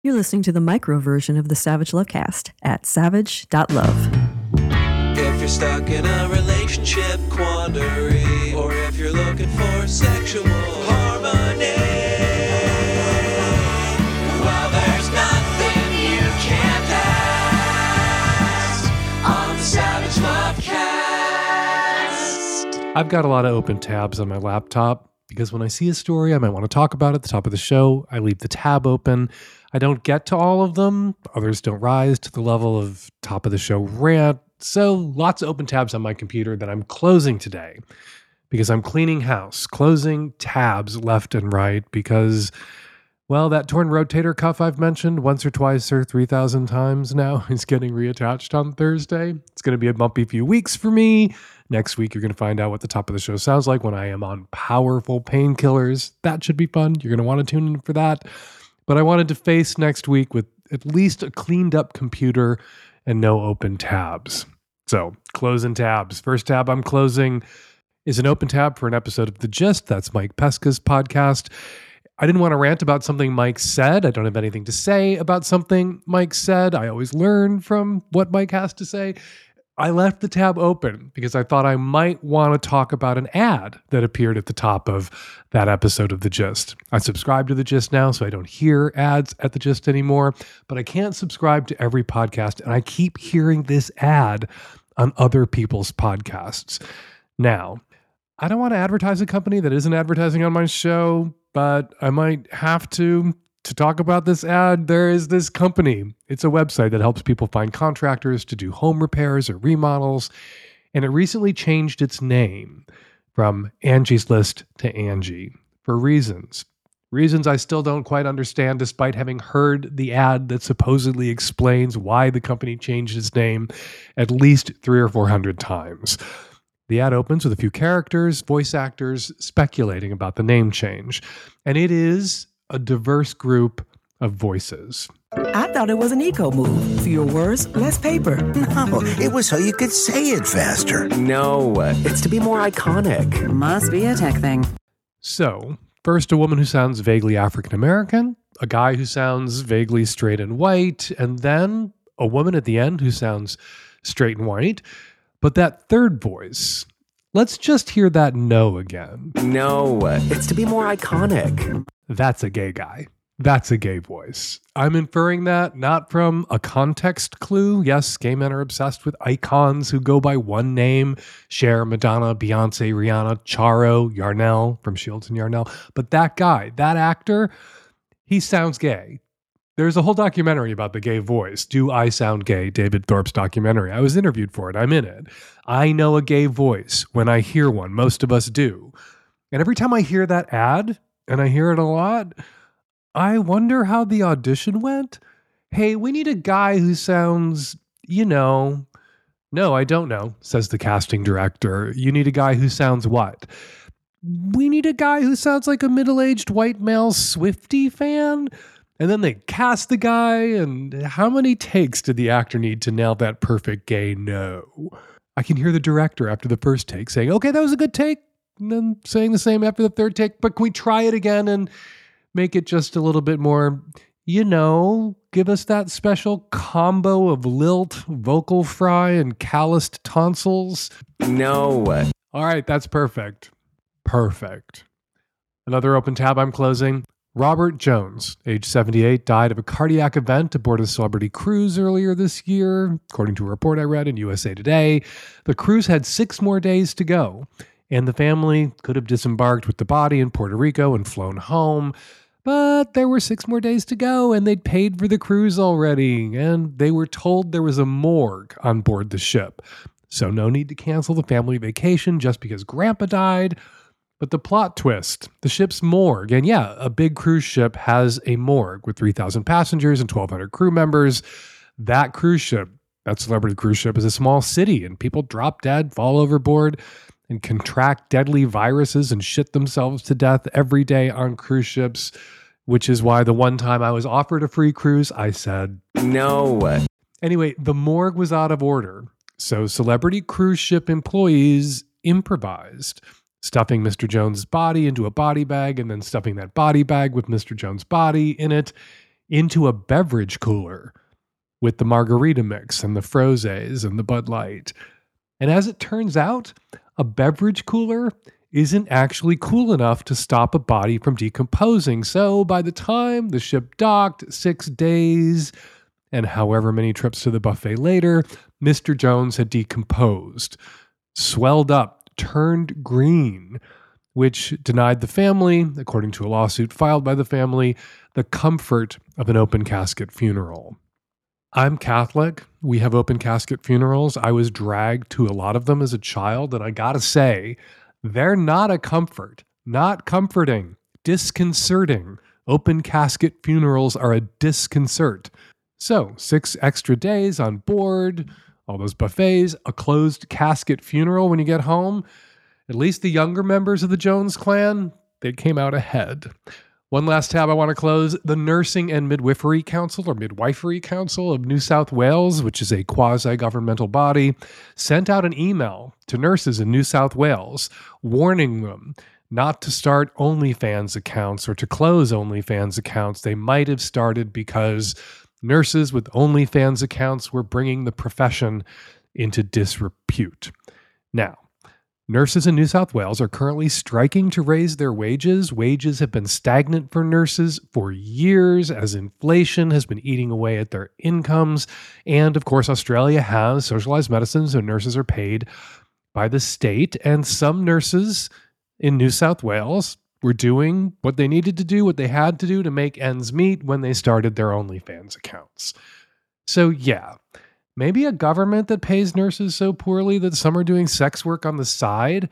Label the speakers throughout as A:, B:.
A: You're listening to the micro version of the Savage Lovecast at savage.love.
B: If you're stuck in a relationship quandary, or if you're looking for sexual harmony, well, there's nothing you can't ask on the Savage Lovecast.
C: I've got a lot of open tabs on my laptop because when I see a story I might want to talk about at the top of the show, I leave the tab open. I don't get to all of them. Others don't rise to the level of top of the show rant. So lots of open tabs on my computer that I'm closing today because I'm cleaning house, closing tabs left and right because, well, that torn rotator cuff I've mentioned once or twice or 3,000 times now is getting reattached on Thursday. It's going to be a bumpy few weeks for me. Next week, you're going to find out what the top of the show sounds like when I am on powerful painkillers. That should be fun. You're going to want to tune in for that. But I wanted to face next week with at least a cleaned up computer and no open tabs. So, closing tabs. First tab I'm closing is an open tab for an episode of The Gist. That's Mike Pesca's podcast. I didn't want to rant about something Mike said. I don't have anything to say about something Mike said. I always learn from what Mike has to say. I left the tab open because I thought I might want to talk about an ad that appeared at the top of that episode of The Gist. I subscribe to The Gist now, so I don't hear ads at The Gist anymore, but I can't subscribe to every podcast, and I keep hearing this ad on other people's podcasts. Now, I don't want to advertise a company that isn't advertising on my show, but I might have to to talk about this ad, there is this company. It's a website that helps people find contractors to do home repairs or remodels. And it recently changed its name from Angie's List to Angie for reasons. Reasons I still don't quite understand, despite having heard the ad that supposedly explains why the company changed its name at least three or four hundred times. The ad opens with a few characters, voice actors speculating about the name change. And it is a diverse group of voices.
D: I thought it was an eco move. Fewer words, less paper.
E: No, it was so you could say it faster.
F: No, it's to be more iconic.
A: Must be a tech thing.
C: So, first, a woman who sounds vaguely African American, a guy who sounds vaguely straight and white, and then a woman at the end who sounds straight and white. But that third voice, let's just hear that no again.
F: No, it's to be more iconic.
C: That's a gay guy. That's a gay voice. I'm inferring that not from a context clue. Yes, gay men are obsessed with icons who go by one name Cher, Madonna, Beyonce, Rihanna, Charo, Yarnell from Shields and Yarnell. But that guy, that actor, he sounds gay. There's a whole documentary about the gay voice. Do I Sound Gay? David Thorpe's documentary. I was interviewed for it. I'm in it. I know a gay voice when I hear one. Most of us do. And every time I hear that ad, and I hear it a lot, I wonder how the audition went. Hey, we need a guy who sounds, you know, no, I don't know, says the casting director. You need a guy who sounds what? We need a guy who sounds like a middle aged white male Swifty fan. And then they cast the guy, and how many takes did the actor need to nail that perfect gay no? I can hear the director after the first take saying, okay, that was a good take. And then saying the same after the third take, but can we try it again and make it just a little bit more, you know, give us that special combo of lilt, vocal fry, and calloused tonsils?
F: No.
C: All right, that's perfect. Perfect. Another open tab I'm closing. Robert Jones, age 78, died of a cardiac event aboard a celebrity cruise earlier this year. According to a report I read in USA Today, the cruise had six more days to go, and the family could have disembarked with the body in Puerto Rico and flown home. But there were six more days to go, and they'd paid for the cruise already, and they were told there was a morgue on board the ship. So, no need to cancel the family vacation just because Grandpa died. But the plot twist the ship's morgue, and yeah, a big cruise ship has a morgue with 3,000 passengers and 1,200 crew members. That cruise ship, that celebrity cruise ship, is a small city, and people drop dead, fall overboard, and contract deadly viruses and shit themselves to death every day on cruise ships. Which is why the one time I was offered a free cruise, I said,
F: No.
C: Anyway, the morgue was out of order. So celebrity cruise ship employees improvised, stuffing Mr. Jones' body into a body bag and then stuffing that body bag with Mr. Jones' body in it. into a beverage cooler with the margarita mix and the frozes and the Bud Light. And as it turns out, a beverage cooler isn't actually cool enough to stop a body from decomposing. So by the time the ship docked, six days and however many trips to the buffet later, Mr. Jones had decomposed, swelled up, turned green, which denied the family, according to a lawsuit filed by the family, the comfort of an open casket funeral. I'm Catholic. We have open casket funerals. I was dragged to a lot of them as a child, and I gotta say, they're not a comfort, not comforting, disconcerting. Open casket funerals are a disconcert. So, six extra days on board, all those buffets, a closed casket funeral when you get home. At least the younger members of the Jones clan, they came out ahead. One last tab I want to close the Nursing and Midwifery Council or Midwifery Council of New South Wales, which is a quasi governmental body, sent out an email to nurses in New South Wales warning them not to start OnlyFans accounts or to close OnlyFans accounts. They might have started because nurses with OnlyFans accounts were bringing the profession into disrepute. Now, Nurses in New South Wales are currently striking to raise their wages. Wages have been stagnant for nurses for years as inflation has been eating away at their incomes. And of course, Australia has socialized medicine, so nurses are paid by the state. And some nurses in New South Wales were doing what they needed to do, what they had to do to make ends meet when they started their OnlyFans accounts. So, yeah, maybe a government that pays nurses so poorly that some are doing sex work on the side,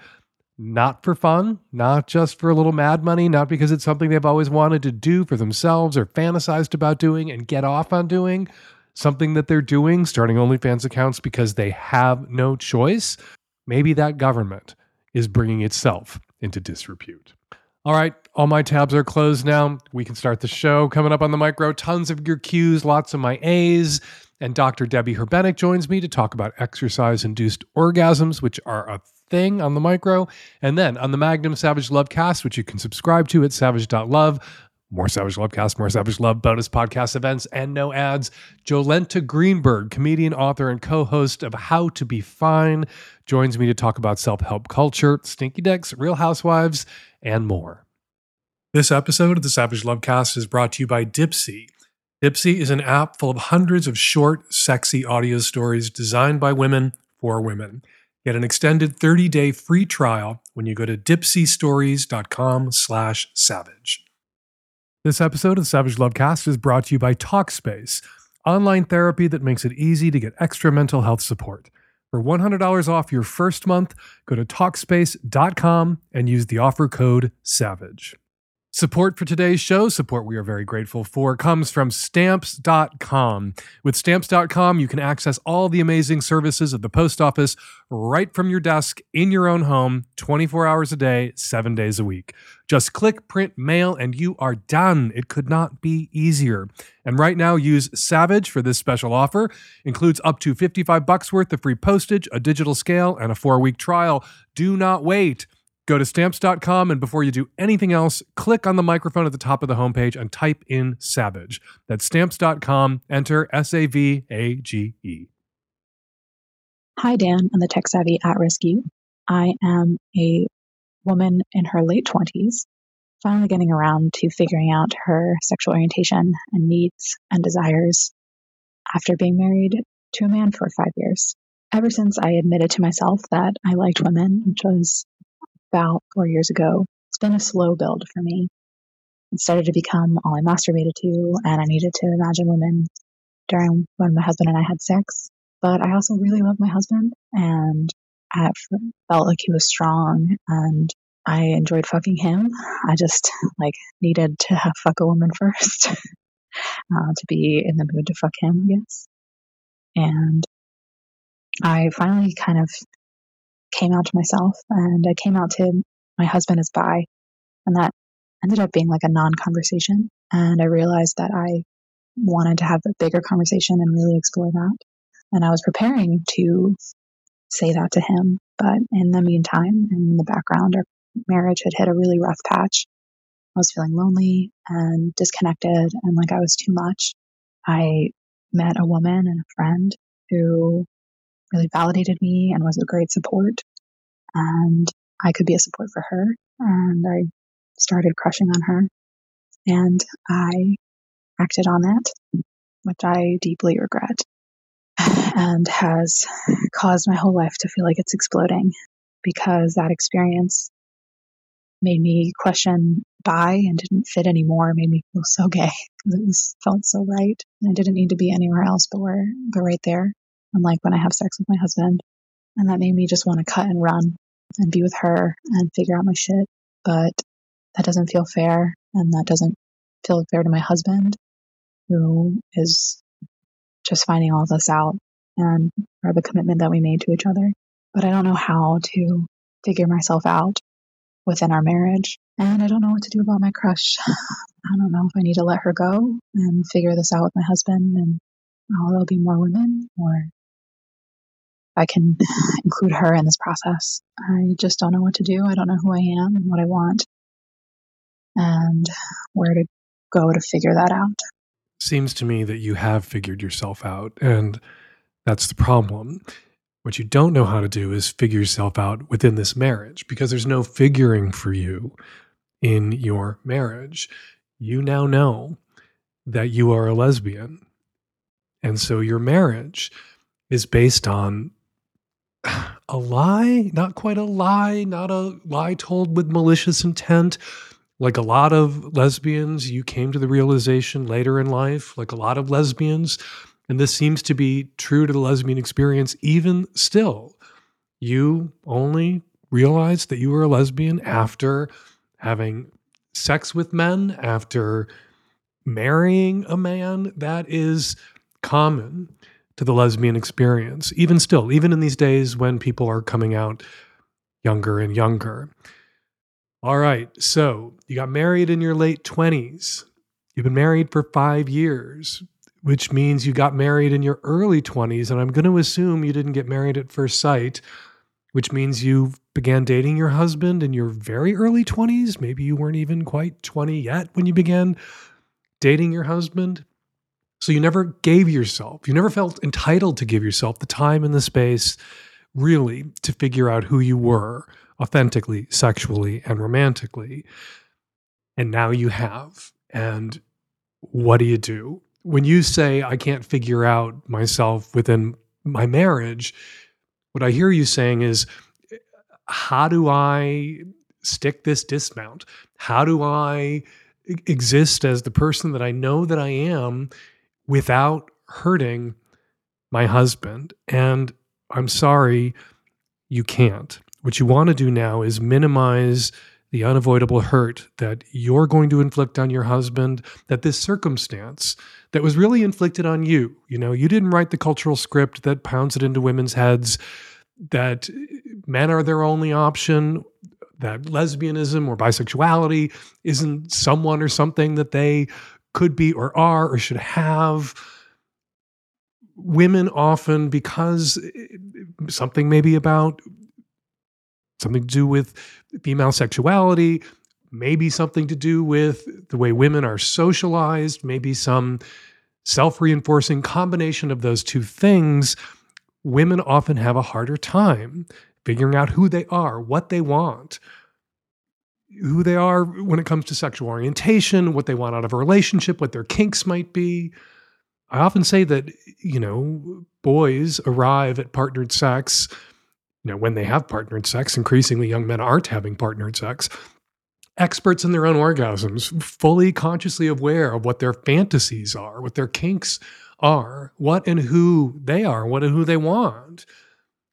C: not for fun, not just for a little mad money, not because it's something they've always wanted to do for themselves or fantasized about doing and get off on doing, something that they're doing, starting OnlyFans accounts because they have no choice. Maybe that government is bringing itself into disrepute. All right, all my tabs are closed now. We can start the show. Coming up on the micro, tons of your Q's, lots of my A's. And Dr. Debby Herbenick joins me to talk about exercise induced orgasms, which are a thing on the micro. And then on the Magnum Savage Love cast, which you can subscribe to at savage.love. More Savage Lovecast, more Savage Love bonus podcast events, and no ads. Jolenta Greenberg, comedian, author, and co host of How to Be Fine, joins me to talk about self help culture, stinky decks, real housewives, and more. This episode of the Savage Lovecast is brought to you by Dipsea. Dipsea is an app full of hundreds of short, sexy audio stories designed by women for women. Get an extended 30-day free trial when you go to dipseastories.com slash savage. This episode of the Savage Lovecast is brought to you by Talkspace, online therapy that makes it easy to get extra mental health support. For $100 off your first month, go to Talkspace.com and use the offer code SAVAGE. Support for today's show, support we are very grateful for, comes from stamps.com. With stamps.com, you can access all the amazing services of the post office right from your desk in your own home, 24 hours a day, seven days a week. Just click, print, mail, and you are done. It could not be easier. And right now, use Savage for this special offer. Includes up to 55 bucks worth of free postage, a digital scale, and a four week trial. Do not wait. Go to stamps.com and before you do anything else, click on the microphone at the top of the homepage and type in Savage. That's stamps.com. Enter S A V A G E.
G: Hi, Dan. I'm the tech savvy at rescue. I am a woman in her late 20s, finally getting around to figuring out her sexual orientation and needs and desires after being married to a man for five years. Ever since I admitted to myself that I liked women, which was about four years ago, it's been a slow build for me. It started to become all I masturbated to, and I needed to imagine women during when my husband and I had sex. But I also really loved my husband, and I felt like he was strong, and I enjoyed fucking him. I just like needed to have fuck a woman first uh, to be in the mood to fuck him, I guess. And I finally kind of came out to myself and I came out to my husband as bi. And that ended up being like a non conversation. And I realized that I wanted to have a bigger conversation and really explore that. And I was preparing to say that to him. But in the meantime, and in the background, our marriage had hit a really rough patch. I was feeling lonely and disconnected and like I was too much. I met a woman and a friend who really validated me and was a great support. And I could be a support for her. And I started crushing on her. And I acted on that, which I deeply regret and has caused my whole life to feel like it's exploding because that experience made me question bi and didn't fit anymore, made me feel so gay because it was felt so right. And I didn't need to be anywhere else but where but right there. Unlike when I have sex with my husband. And that made me just want to cut and run and be with her and figure out my shit. But that doesn't feel fair and that doesn't feel fair to my husband who is just finding all this out and or the commitment that we made to each other. But I don't know how to figure myself out within our marriage. And I don't know what to do about my crush. I don't know if I need to let her go and figure this out with my husband and oh, there'll be more women or I can include her in this process. I just don't know what to do. I don't know who I am and what I want and where to go to figure that out.
C: Seems to me that you have figured yourself out, and that's the problem. What you don't know how to do is figure yourself out within this marriage because there's no figuring for you in your marriage. You now know that you are a lesbian. And so your marriage is based on a lie, not quite a lie, not a lie told with malicious intent. Like a lot of lesbians, you came to the realization later in life, like a lot of lesbians, and this seems to be true to the lesbian experience even still. You only realized that you were a lesbian after having sex with men, after marrying a man. That is common to the lesbian experience, even still, even in these days when people are coming out younger and younger. All right, so you got married in your late 20s. You've been married for five years which means you got married in your early 20s. And I'm going to assume you didn't get married at first sight, which means you began dating your husband in your very early 20s. Maybe you weren't even quite 20 yet when you began dating your husband. So you never gave yourself, you never felt entitled to give yourself the time and the space really to figure out who you were authentically, sexually, and romantically. And now you have. And what do you do? when you say I can't figure out myself within my marriage, what I hear you saying is, how do I stick this dismount? How do I exist as the person that I know that I am without hurting my husband? And I'm sorry, you can't. What you want to do now is minimize the unavoidable hurt that you're going to inflict on your husband, that this circumstance that was really inflicted on you, you know, you didn't write the cultural script that pounds it into women's heads that men are their only option, that lesbianism or bisexuality isn't someone or something that they could be or are or should have. Women often, because eh, eh, something maybe about something to do with female sexuality, maybe something to do with the way women are socialized, maybe some self reinforcing combination of those two things. Women often have a harder time figuring out who they are, what they want, who they are when it comes to sexual orientation, what they want out of a relationship, what their kinks might be. I often say that, you know, boys arrive at partnered sex you know, when they have partnered sex, increasingly young men aren't having partnered sex. Experts in their own orgasms, fully consciously aware of what their fantasies are, what their kinks are, what and who they are, what and who they want.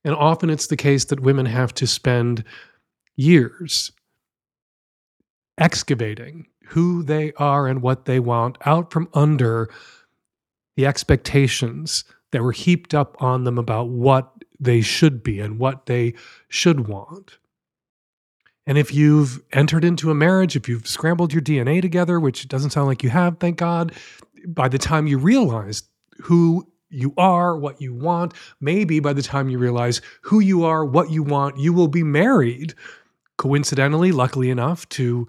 C: And often it's the case that women have to spend years excavating who they are and what they want out from under the expectations that were heaped up on them about what they should be and what they should want. And if you've entered into a marriage, if you've scrambled your DNA together, which doesn't sound like you have, thank God, by the time you realize who you are, what you want, maybe by the time you realize who you are, what you want, you will be married, coincidentally, luckily enough, to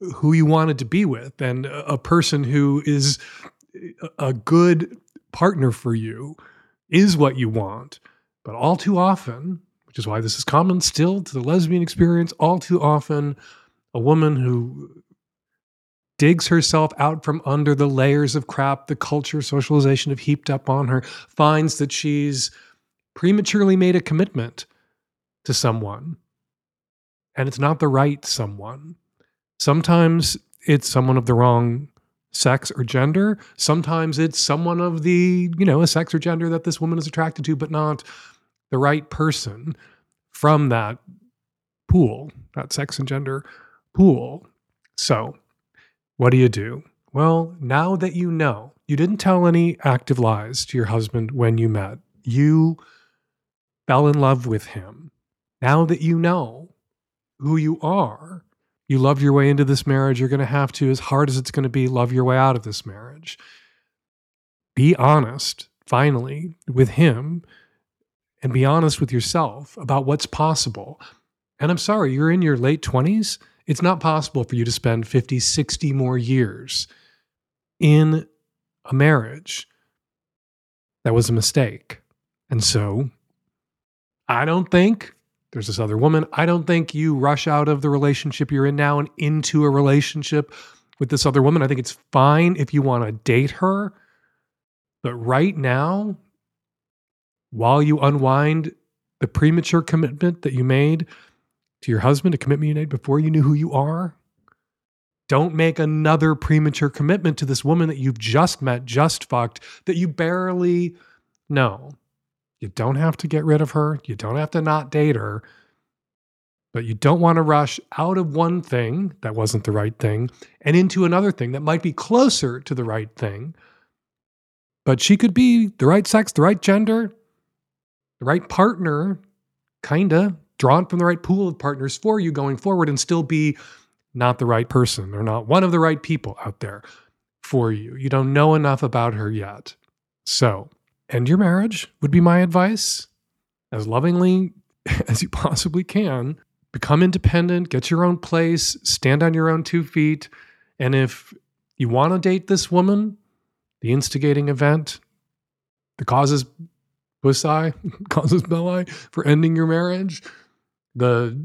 C: who you wanted to be with and a person who is a good partner for you is what you want. But all too often, which is why this is common still to the lesbian experience, all too often, a woman who digs herself out from under the layers of crap the culture, socialization have heaped up on her, finds that she's prematurely made a commitment to someone. And it's not the right someone. Sometimes it's someone of the wrong sex or gender. Sometimes it's someone of the, you know, a sex or gender that this woman is attracted to, but not the right person from that pool, that sex and gender pool. So, what do you do? Well, now that you know, you didn't tell any active lies to your husband when you met, you fell in love with him. Now that you know who you are, you loved your way into this marriage, you're going to have to, as hard as it's going to be, love your way out of this marriage. Be honest, finally, with him and be honest with yourself about what's possible. And I'm sorry, you're in your late 20s. It's not possible for you to spend 50, 60 more years in a marriage that was a mistake. And so I don't think there's this other woman. I don't think you rush out of the relationship you're in now and into a relationship with this other woman. I think it's fine if you want to date her. But right now, while you unwind the premature commitment that you made to your husband, a commitment you made before you knew who you are, don't make another premature commitment to this woman that you've just met, just fucked, that you barely know. You don't have to get rid of her. You don't have to not date her. But you don't want to rush out of one thing that wasn't the right thing and into another thing that might be closer to the right thing. But she could be the right sex, the right gender, the right partner, kind of drawn from the right pool of partners for you going forward and still be not the right person or not one of the right people out there for you. You don't know enough about her yet. So, end your marriage would be my advice as lovingly as you possibly can. Become independent, get your own place, stand on your own two feet. And if you want to date this woman, the instigating event, the causes pussy, casus belli for ending your marriage, the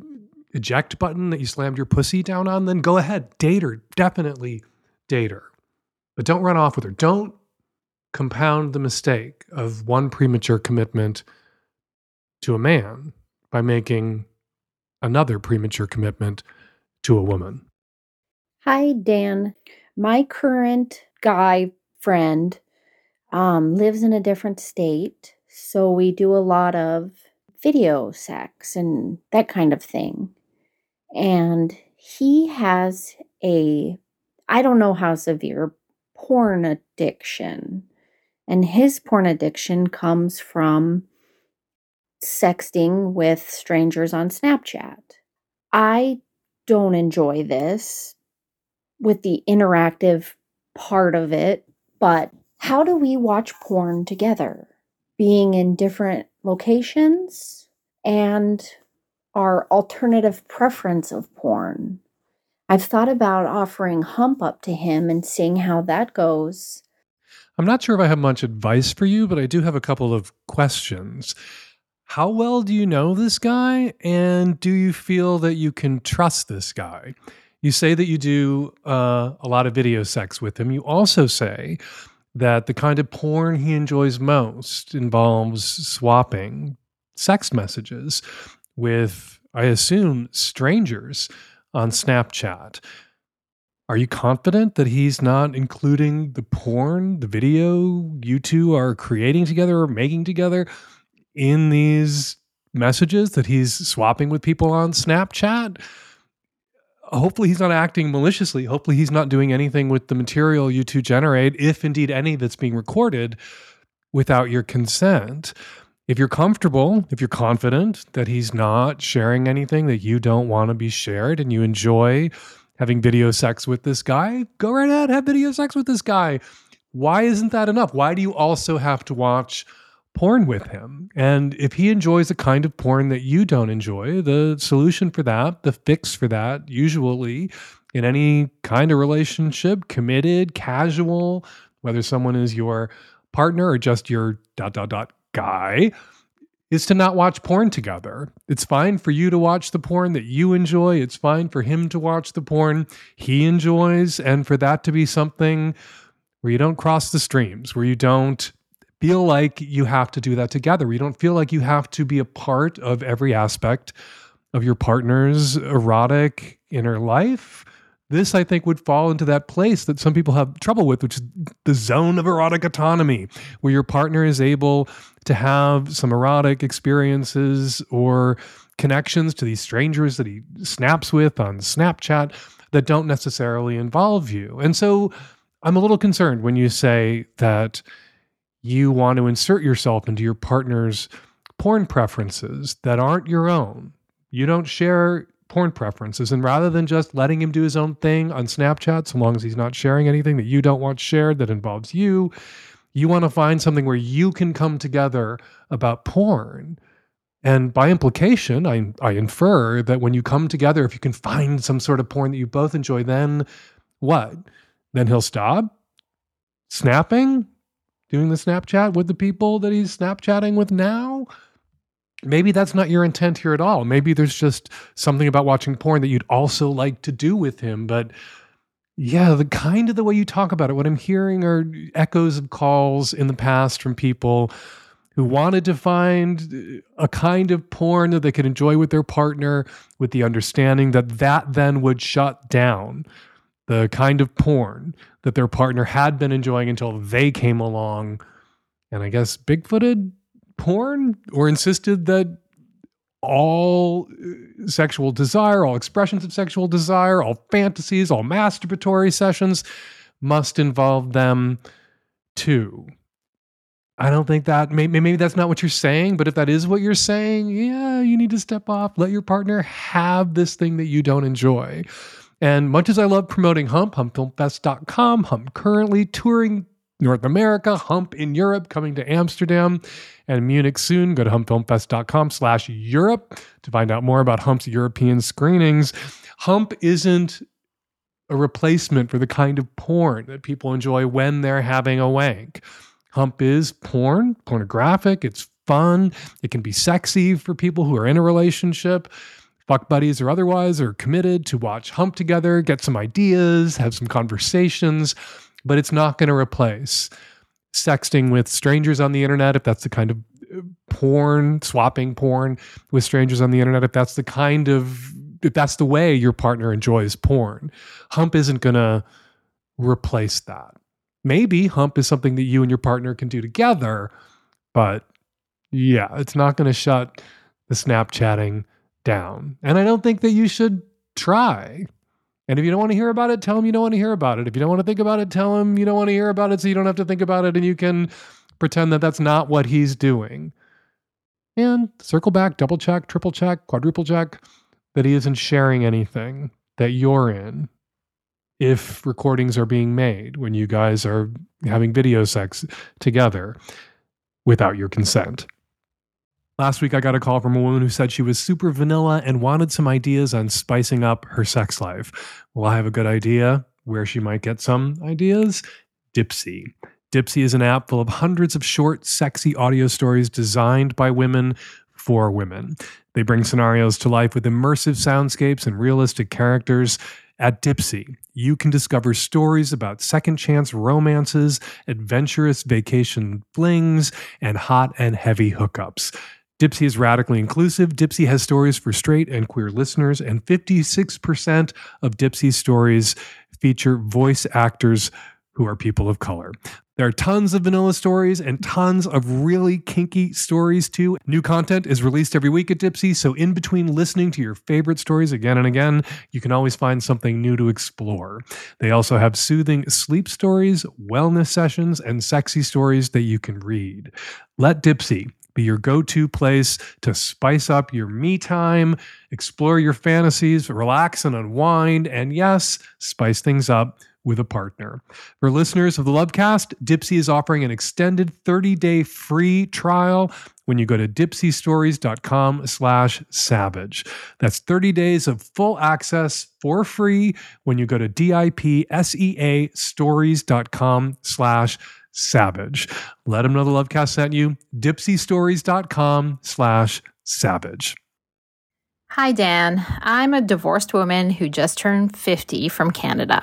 C: eject button that you slammed your pussy down on, then go ahead, date her. Definitely date her. But don't run off with her. Don't compound the mistake of one premature commitment to a man by making another premature commitment to a woman.
H: Hi, Dan. My current guy friend um, lives in a different state, so we do a lot of video sex and that kind of thing. And he has a, I don't know how severe, porn addiction. And his porn addiction comes from sexting with strangers on Snapchat. I don't enjoy this with the interactive part of it, but how do we watch porn together? Being in different locations and our alternative preference of porn. I've thought about offering Hump Up to him and seeing how that goes.
C: I'm not sure if I have much advice for you, but I do have a couple of questions. How well do you know this guy? And do you feel that you can trust this guy? You say that you do uh, a lot of video sex with him. You also say that the kind of porn he enjoys most involves swapping sex messages with, I assume, strangers on Snapchat. Are you confident that he's not including the porn, the video you two are creating together or making together in these messages that he's swapping with people on Snapchat? Hopefully, he's not acting maliciously. Hopefully, he's not doing anything with the material you two generate, if indeed any that's being recorded, without your consent. If you're comfortable, if you're confident that he's not sharing anything that you don't want to be shared and you enjoy having video sex with this guy, go right ahead, have video sex with this guy. Why isn't that enough? Why do you also have to watch porn with him? And if he enjoys a kind of porn that you don't enjoy, the solution for that, the fix for that, usually in any kind of relationship, committed, casual, whether someone is your partner or just your dot dot dot guy, is to not watch porn together. It's fine for you to watch the porn that you enjoy. It's fine for him to watch the porn he enjoys, and for that to be something where you don't cross the streams, where you don't feel like you have to do that together, where you don't feel like you have to be a part of every aspect of your partner's erotic inner life. This, I think, would fall into that place that some people have trouble with, which is the zone of erotic autonomy, where your partner is able to have some erotic experiences or connections to these strangers that he snaps with on Snapchat that don't necessarily involve you. And so I'm a little concerned when you say that you want to insert yourself into your partner's porn preferences that aren't your own. You don't share porn preferences. And rather than just letting him do his own thing on Snapchat, so long as he's not sharing anything that you don't want shared that involves you, you want to find something where you can come together about porn. And by implication, I, I infer that when you come together, if you can find some sort of porn that you both enjoy, then what? Then he'll stop snapping, doing the Snapchat with the people that he's Snapchatting with now. Maybe that's not your intent here at all. Maybe there's just something about watching porn that you'd also like to do with him. But yeah, the kind of the way you talk about it, what I'm hearing are echoes of calls in the past from people who wanted to find uh, a kind of porn that they could enjoy with their partner with the understanding that that then would shut down the kind of porn that their partner had been enjoying until they came along. And I guess bigfooted porn or insisted that all uh, sexual desire, all expressions of sexual desire, all fantasies, all masturbatory sessions must involve them too. I don't think that maybe, maybe that's not what you're saying, but if that is what you're saying, yeah, you need to step off. Let your partner have this thing that you don't enjoy. And much as I love promoting Hump, humpfilmfest.com, Hump currently touring North America, Hump in Europe, coming to Amsterdam and Munich soon. Go to humpfilmfest.com slash Europe to find out more about Hump's European screenings. Hump isn't a replacement for the kind of porn that people enjoy when they're having a wank. Hump is porn, pornographic, it's fun, it can be sexy for people who are in a relationship fuck buddies or otherwise are committed to watch Hump together, get some ideas, have some conversations, but it's not going to replace sexting with strangers on the internet if that's the kind of uh, porn, swapping porn with strangers on the internet if that's the kind of if that's the way your partner enjoys porn. Hump isn't going to replace that. Maybe Hump is something that you and your partner can do together, but yeah, it's not going to shut the Snapchatting down. And I don't think that you should try. And if you don't want to hear about it, tell him you don't want to hear about it. If you don't want to think about it, tell him you don't want to hear about it so you don't have to think about it and you can pretend that that's not what he's doing. And circle back, double check, triple check, quadruple check that he isn't sharing anything that you're in if recordings are being made when you guys are having video sex together without your consent. Last week, I got a call from a woman who said she was super vanilla and wanted some ideas on spicing up her sex life. Well, I have a good idea where she might get some ideas. Dipsea. Dipsea is an app full of hundreds of short, sexy audio stories designed by women for women. They bring scenarios to life with immersive soundscapes and realistic characters. At Dipsea, you can discover stories about second chance romances, adventurous vacation flings, and hot and heavy hookups. Dipsea is radically inclusive. Dipsea has stories for straight and queer listeners, and 56% of Dipsea's stories feature voice actors who are people of color. There are tons of vanilla stories and tons of really kinky stories too. New content is released every week at Dipsea, so in between listening to your favorite stories again and again, you can always find something new to explore. They also have soothing sleep stories, wellness sessions, and sexy stories that you can read. Let Dipsea be your go to place to spice up your me time, explore your fantasies, relax and unwind, and yes, spice things up with a partner. For listeners of the Lovecast, Dipsea is offering an extended 30 day free trial when you go to dipseastories.com slash savage. That's 30 days of full access for free when you go to D-I-P-S-E-A stories.com slash savage. Let them know the Lovecast sent you. dipseastories.com slash savage.
I: Hi, Dan. I'm a divorced woman who just turned 50 from Canada.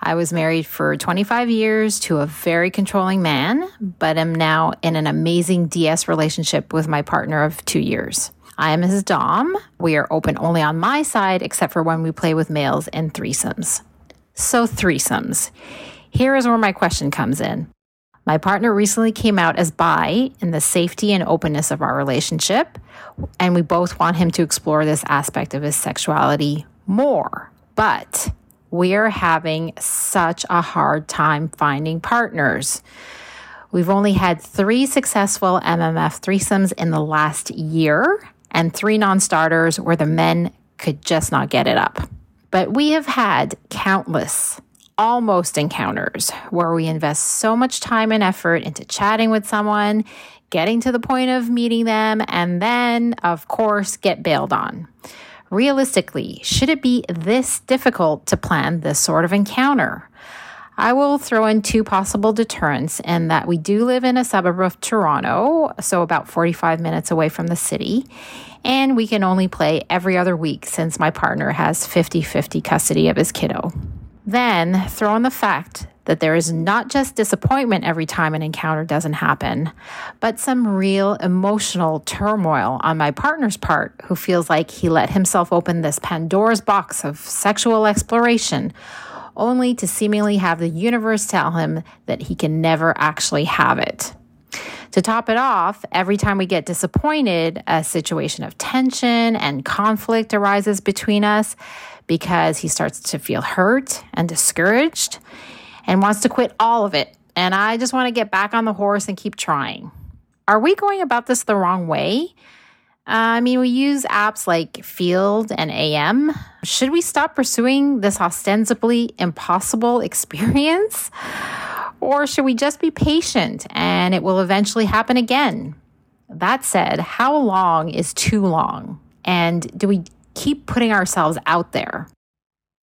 I: I was married for 25 years to a very controlling man, but am now in an amazing DS relationship with my partner of two years. I am his Dom. We are open only on my side, except for when we play with males and threesomes. So, threesomes. Here is where my question comes in. My partner recently came out as bi in the safety and openness of our relationship, and we both want him to explore this aspect of his sexuality more. But we are having such a hard time finding partners. We've only had three successful MMF threesomes in the last year and three non starters where the men could just not get it up. But we have had countless almost encounters where we invest so much time and effort into chatting with someone, getting to the point of meeting them, and then, of course, get bailed on. Realistically, should it be this difficult to plan this sort of encounter? I will throw in two possible deterrents in that we do live in a suburb of Toronto, so about 45 minutes away from the city, and we can only play every other week since my partner has 50 50 custody of his kiddo. Then throw in the fact that there is not just disappointment every time an encounter doesn't happen, but some real emotional turmoil on my partner's part who feels like he let himself open this Pandora's box of sexual exploration only to seemingly have the universe tell him that he can never actually have it. To top it off, every time we get disappointed, a situation of tension and conflict arises between us because he starts to feel hurt and discouraged and wants to quit all of it. And I just want to get back on the horse and keep trying. Are we going about this the wrong way? Uh, I mean, we use apps like Feeld and AM. Should we stop pursuing this ostensibly impossible experience? Or should we just be patient and it will eventually happen again? That said, how long is too long? And do we keep putting ourselves out there?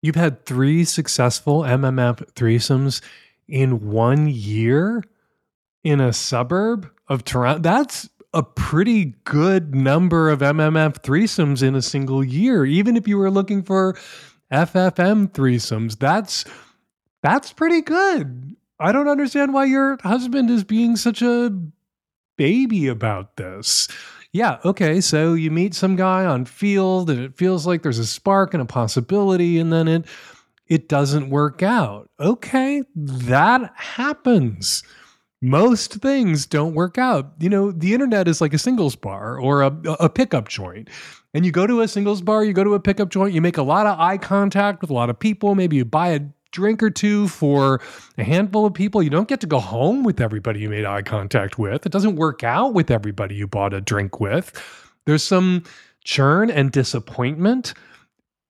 C: You've had three successful MMF threesomes in one year in a suburb of Toronto. That's a pretty good number of MMF threesomes in a single year. Even if you were looking for FFM threesomes, that's that's pretty good. I don't understand why your husband is being such a baby about this. Yeah, okay, so you meet some guy on Feeld and it feels like there's a spark and a possibility and then it it doesn't work out. Okay, that happens. Most things don't work out. You know, the internet is like a singles bar or a, a pickup joint. And you go to a singles bar, you go to a pickup joint, you make a lot of eye contact with a lot of people. Maybe you buy a drink or two for a handful of people. You don't get to go home with everybody you made eye contact with. It doesn't work out with everybody you bought a drink with. There's some churn and disappointment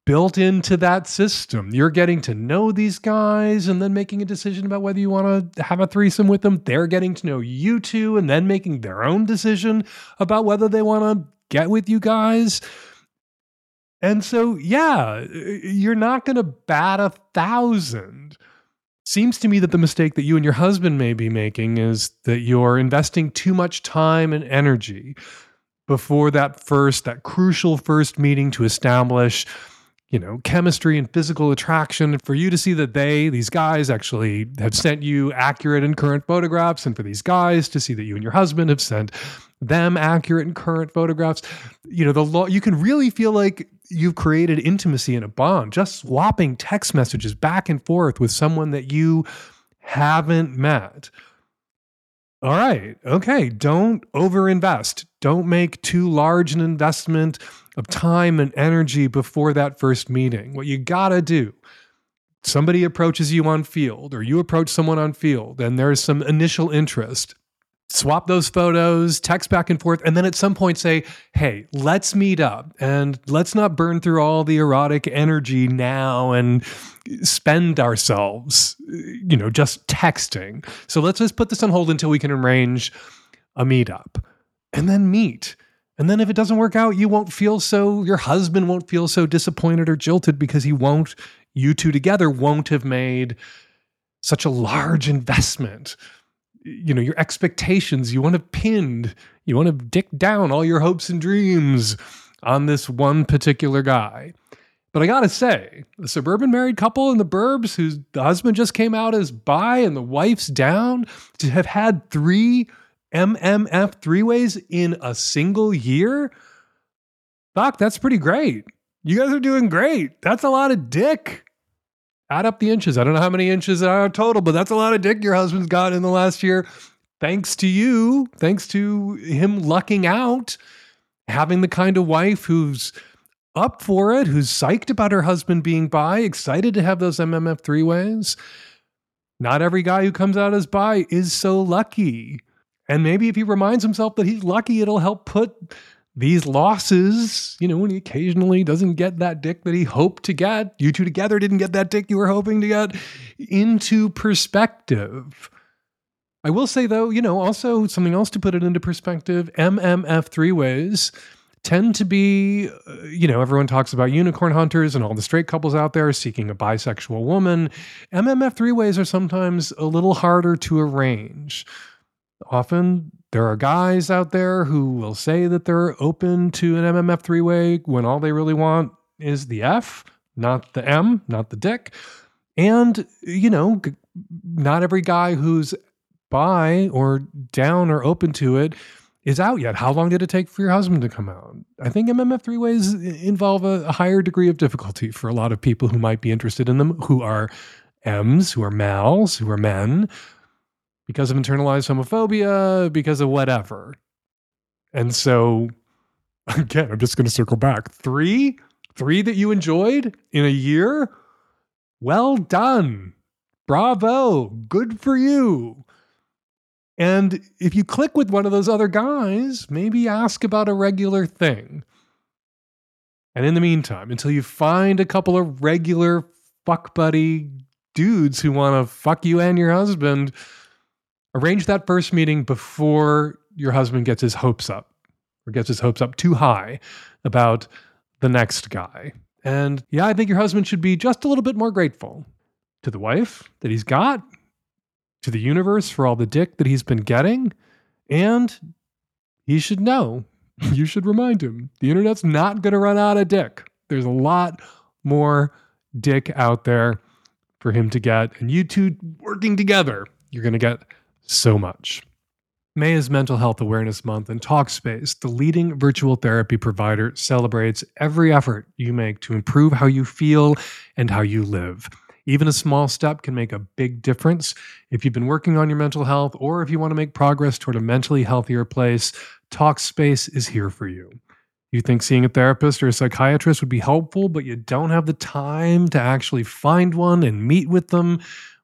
C: built into that system. You're getting to know these guys and then making a decision about whether you want to have a threesome with them. They're getting to know you two and then making their own decision about whether they want to get with you guys. And so, yeah, you're not going to bat a thousand. Seems to me that the mistake that you and your husband may be making is that you're investing too much time and energy before that first, that crucial first meeting to establish you know, chemistry and physical attraction, for you to see that they, these guys, actually have sent you accurate and current photographs, and for these guys to see that you and your husband have sent them accurate and current photographs. You know, the law, you can really feel like you've created intimacy and a bond just swapping text messages back and forth with someone that you haven't met. All right. Okay. Don't overinvest. Don't make too large an investment of time and energy before that first meeting. What you got to do somebody approaches you on Feeld or you approach someone on Feeld and there's some initial interest swap those photos, text back and forth, and then at some point say, hey, let's meet up and let's not burn through all the erotic energy now and spend ourselves, you know, just texting. So let's just put this on hold until we can arrange a meetup. and then meet. And then if it doesn't work out, you won't feel so, your husband won't feel so disappointed or jilted because he won't, you two together won't have made such a large investment. You know, your expectations, you want to pinned, you want to dick down all your hopes and dreams on this one particular guy. But I gotta say, the suburban married couple in the burbs whose the husband just came out as bi and the wife's down to have had three MMF three ways in a single year. Doc, that's pretty great. You guys are doing great. That's a lot of dick. Add up the inches. I don't know how many inches are total, but that's a lot of dick your husband's got in the last year. Thanks to you, thanks to him lucking out, having the kind of wife who's up for it, who's psyched about her husband being bi, excited to have those MMF three ways. Not every guy who comes out as bi is so lucky. And maybe if he reminds himself that he's lucky, it'll help put these losses, you know, when he occasionally doesn't get that dick that he hoped to get, you two together didn't get that dick you were hoping to get, into perspective. I will say, though, you know, also something else to put it into perspective MMF three ways tend to be, uh, you know, everyone talks about unicorn hunters and all the straight couples out there seeking a bisexual woman. MMF three ways are sometimes a little harder to arrange. Often there are guys out there who will say that they're open to an MMF three way when all they really want is the F, not the M, not the dick. And, you know, not every guy who's bi or down or open to it is out yet. How long did it take for your husband to come out? I think MMF three ways involve a, a higher degree of difficulty for a lot of people who might be interested in them, who are M's, who are males, who are men, because of internalized homophobia, because of whatever. And so, again, I'm just going to circle back. Three, three that you enjoyed in a year. Well done. Bravo. Good for you. And if you click with one of those other guys, maybe ask about a regular thing. And in the meantime, until you find a couple of regular fuck buddy dudes who want to fuck you and your husband, arrange that first meeting before your husband gets his hopes up or gets his hopes up too high about the next guy. And yeah, I think your husband should be just a little bit more grateful to the wife that he's got, to the universe for all the dick that he's been getting, and he should know. You should remind him the internet's not going to run out of dick. There's a lot more dick out there for him to get, and you two working together, you're going to get so much. May is Mental Health Awareness Month, and Talkspace, the leading virtual therapy provider, celebrates every effort you make to improve how you feel and how you live. Even a small step can make a big difference. If you've been working on your mental health or if you want to make progress toward a mentally healthier place, Talkspace is here for you. You think seeing a therapist or a psychiatrist would be helpful, but you don't have the time to actually find one and meet with them,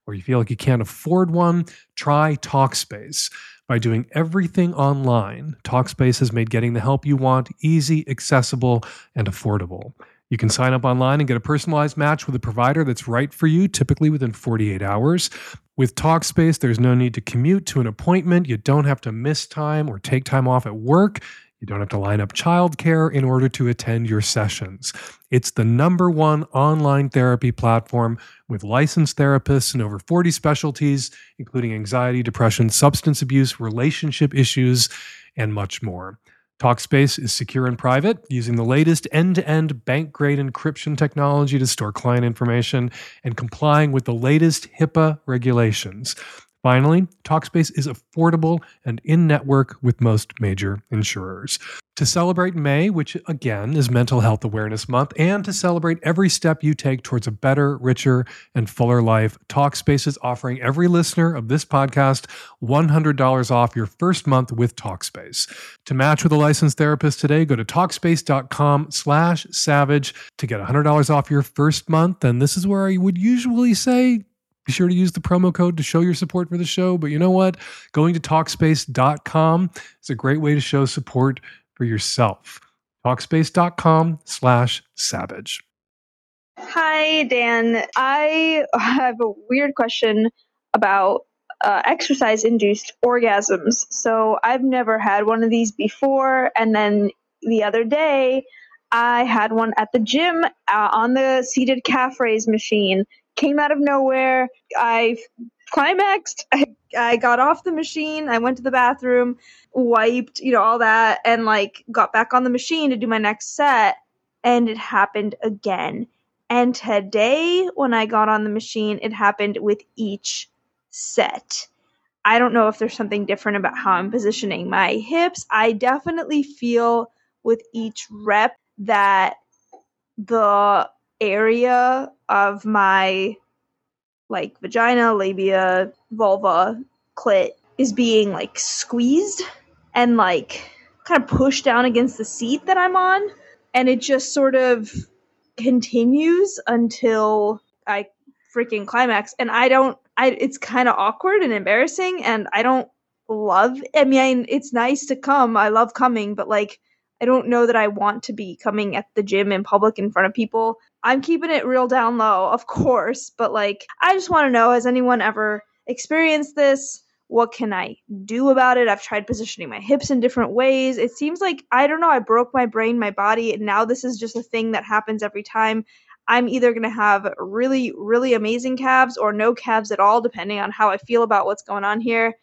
C: or you feel like you can't afford one, try Talkspace. By doing everything online, Talkspace has made getting the help you want easy, accessible, and affordable. You can sign up online and get a personalized match with a provider that's right for you, typically within 48 hours. With Talkspace, there's no need to commute to an appointment. You don't have to miss time or take time off at work. You don't have to line up childcare in order to attend your sessions. It's the number one online therapy platform with licensed therapists in over 40 specialties, including anxiety, depression, substance abuse, relationship issues, and much more. Talkspace is secure and private, using the latest end to end bank grade encryption technology to store client information and complying with the latest HIPAA regulations. Finally, Talkspace is affordable and in network with most major insurers. To celebrate May, which again is Mental Health Awareness Month, and to celebrate every step you take towards a better, richer, and fuller life, Talkspace is offering every listener of this podcast $100 off your first month with Talkspace. To match with a licensed therapist today, go to Talkspace.com slash savage to get $100 off your first month. And this is where I would usually say be sure to use the promo code to show your support for the show. But you know what? Going to Talkspace.com is a great way to show support for yourself. Talkspace.com slash savage.
J: Hi, Dan. I have a weird question about uh, exercise induced orgasms. So I've never had one of these before. And then the other day, I had one at the gym uh, on the seated calf raise machine. Came out of nowhere. I climaxed. I, I got off the machine. I went to the bathroom, wiped, you know, all that, and like got back on the machine to do my next set. And it happened again. And today, when I got on the machine, it happened with each set. I don't know if there's something different about how I'm positioning my hips. I definitely feel with each rep that the area of my like vagina, labia, vulva, clit is being like squeezed and like kind of pushed down against the seat that I'm on. And it just sort of continues until I freaking climax. And I don't, I, it's kind of awkward and embarrassing. And I don't love, I mean, it's nice to come. I love coming, but like, I don't know that I want to be coming at the gym in public in front of people. I'm keeping it real down low, of course, but like, I just want to know has anyone ever experienced this? What can I do about it? I've tried positioning my hips in different ways. It seems like, I don't know, I broke my brain, my body, and now this is just a thing that happens every time. I'm either going to have really, really amazing calves or no calves at all, depending on how I feel about what's going on here.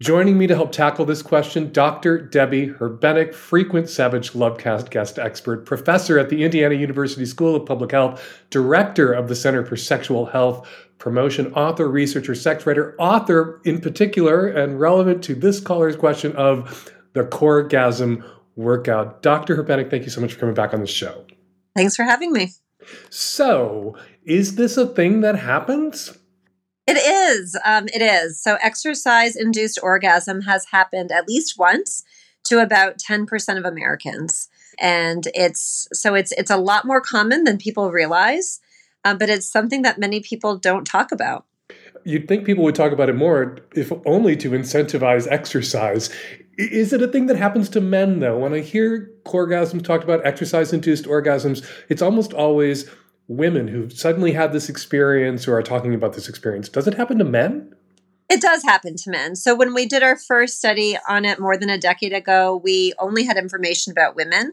C: Joining me to help tackle this question, Dr. Debby Herbenick, frequent Savage Lovecast guest expert, professor at the Indiana University School of Public Health, director of the Center for Sexual Health Promotion, author, researcher, sex writer, author in particular, and relevant to this caller's question of the Coregasm workout. Dr. Herbenick, thank you so much for coming back on the show.
K: Thanks for having me.
C: So, is this a thing that happens?
K: It is. Um, it is. So, exercise induced orgasm has happened at least once to about 10% of Americans. And it's so it's it's a lot more common than people realize, um, but it's something that many people don't talk about.
C: You'd think people would talk about it more, if only to incentivize exercise. Is it a thing that happens to men, though? When I hear orgasms talked about, exercise induced orgasms, it's almost always women who suddenly had this experience or are talking about this experience. Does it happen to men?
K: It does happen to men. So when we did our first study on it more than a decade ago, we only had information about women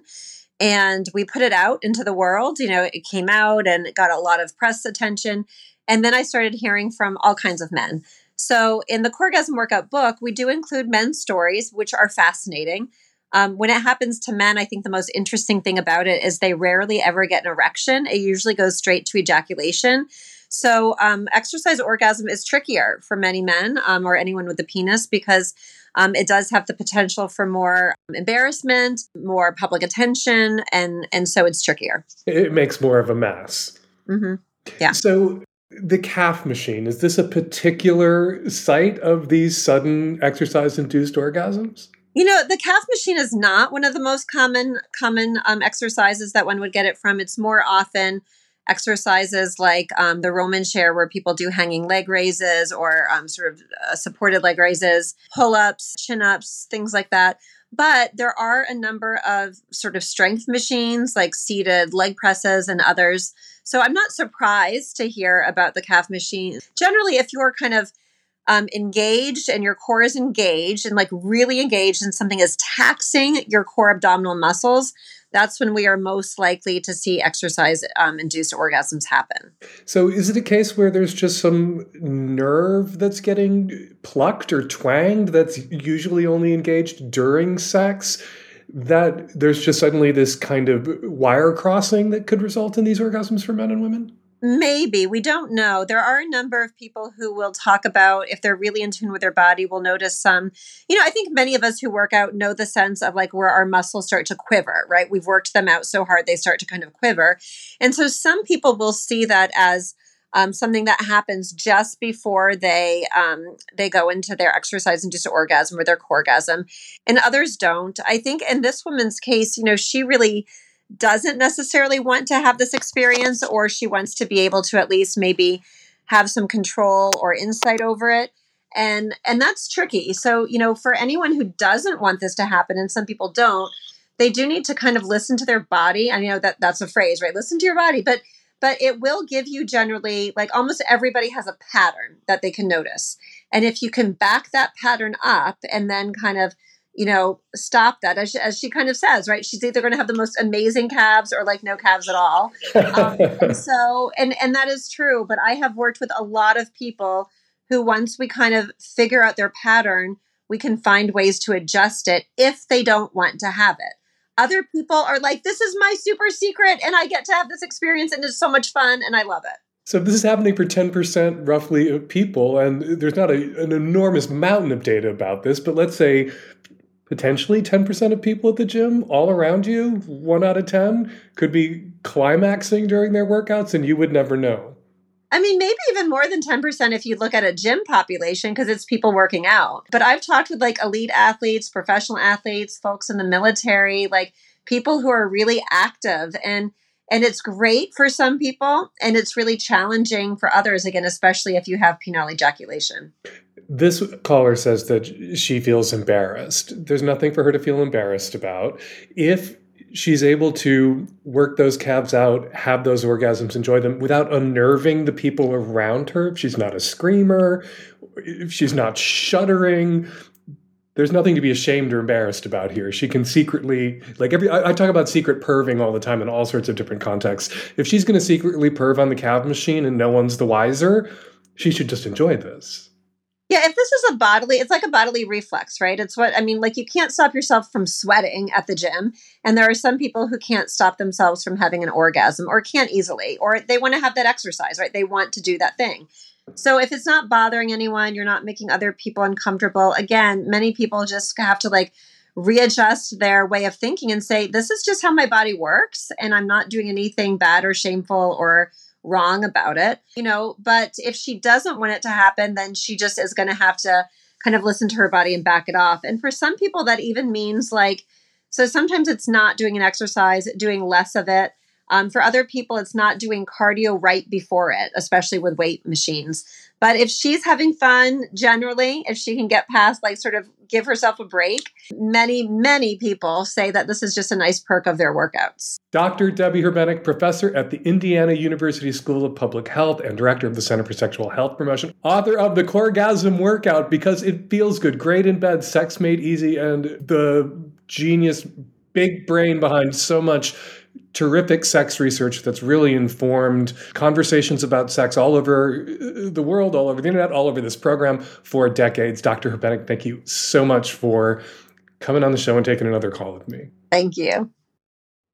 K: and we put it out into the world. You know, it came out and it got a lot of press attention. And then I started hearing from all kinds of men. So in the Coregasm Workout book, we do include men's stories, which are fascinating. Um, when it happens to men, I think the most interesting thing about it is they rarely ever get an erection. It usually goes straight to ejaculation. So, um, exercise orgasm is trickier for many men um, or anyone with a penis because um, it does have the potential for more embarrassment, more public attention, and and so it's trickier.
C: It makes more of a mess.
K: Mm-hmm. Yeah.
C: So the calf machine is this a particular site of these sudden exercise-induced orgasms?
K: You know, the calf machine is not one of the most common common um, exercises that one would get it from. It's more often exercises like um, the Roman chair, where people do hanging leg raises or um, sort of uh, supported leg raises, pull ups, chin ups, things like that. But there are a number of sort of strength machines like seated leg presses and others. So I'm not surprised to hear about the calf machine. Generally, if you're kind of um, engaged and your core is engaged and like really engaged and something is taxing your core abdominal muscles, that's when we are most likely to see exercise um, induced orgasms happen.
C: So, is it a case where there's just some nerve that's getting plucked or twanged that's usually only engaged during sex? That there's just suddenly this kind of wire crossing that could result in these orgasms for men and women?
K: Maybe. We don't know. There are a number of people who will talk about if they're really in tune with their body, will notice some. You know, I think many of us who work out know the sense of like where our muscles start to quiver, right? We've worked them out so hard, they start to kind of quiver. And so some people will see that as um, something that happens just before they um, they go into their exercise induced orgasm or their orgasm, and others don't. I think in this woman's case, you know, she really doesn't necessarily want to have this experience or she wants to be able to at least maybe have some control or insight over it. And and that's tricky. So you know for anyone who doesn't want this to happen and some people don't they do need to kind of listen to their body. I know that that's a phrase right? Listen to your body. But but it will give you generally like almost everybody has a pattern that they can notice. And if you can back that pattern up and then kind of you know, stop that. As she, as she kind of says, right? She's either going to have the most amazing calves or like no calves at all. Um, and so, and and that is true. But I have worked with a lot of people who, once we kind of figure out their pattern, we can find ways to adjust it if they don't want to have it. Other people are like, "This is my super secret, and I get to have this experience, and it's so much fun, and I love it."
C: So this is happening for 10% roughly of people, and there's not a, an enormous mountain of data about this, but let's say potentially 10% of people at the gym all around you, one out of 10, could be climaxing during their workouts and you would never know.
K: I mean, maybe even more than 10% if you look at a gym population because it's people working out. But I've talked with like elite athletes, professional athletes, folks in the military, like people who are really active and and it's great for some people and it's really challenging for others again especially if you have penile ejaculation
C: this caller says that she feels embarrassed. There's nothing for her to feel embarrassed about. If she's able to work those calves out, have those orgasms, enjoy them without unnerving the people around her, if she's not a screamer, if she's not shuddering, there's nothing to be ashamed or embarrassed about here. She can secretly, like every, I, I talk about secret perving all the time in all sorts of different contexts. If she's going to secretly perv on the calf machine and no one's the wiser, she should just enjoy this.
K: Yeah, if this is a bodily, it's like a bodily reflex, right? It's what I mean, like you can't stop yourself from sweating at the gym. And there are some people who can't stop themselves from having an orgasm or can't easily, or they want to have that exercise, right? They want to do that thing. So if it's not bothering anyone, you're not making other people uncomfortable. Again, many people just have to like readjust their way of thinking and say, this is just how my body works. And I'm not doing anything bad or shameful or wrong about it, you know. But if she doesn't want it to happen, then she just is going to have to kind of listen to her body and back it off. And for some people, that even means like, so sometimes it's not doing an exercise, doing less of it. Um, for other people, it's not doing cardio right before it, especially with weight machines. But if she's having fun generally, if she can get past, like, sort of give herself a break, many, many people say that this is just a nice perk of their workouts.
C: Dr. Debby Herbenick, professor at the Indiana University School of Public Health and director of the Center for Sexual Health Promotion, author of the Coregasm Workout because it feels good, great in bed, sex made easy, and the genius big brain behind so much terrific sex research that's really informed conversations about sex all over uh, the world, all over the internet, all over this program for decades. Dr. Herbenick, thank you so much for coming on the show and taking another call with me.
K: Thank you.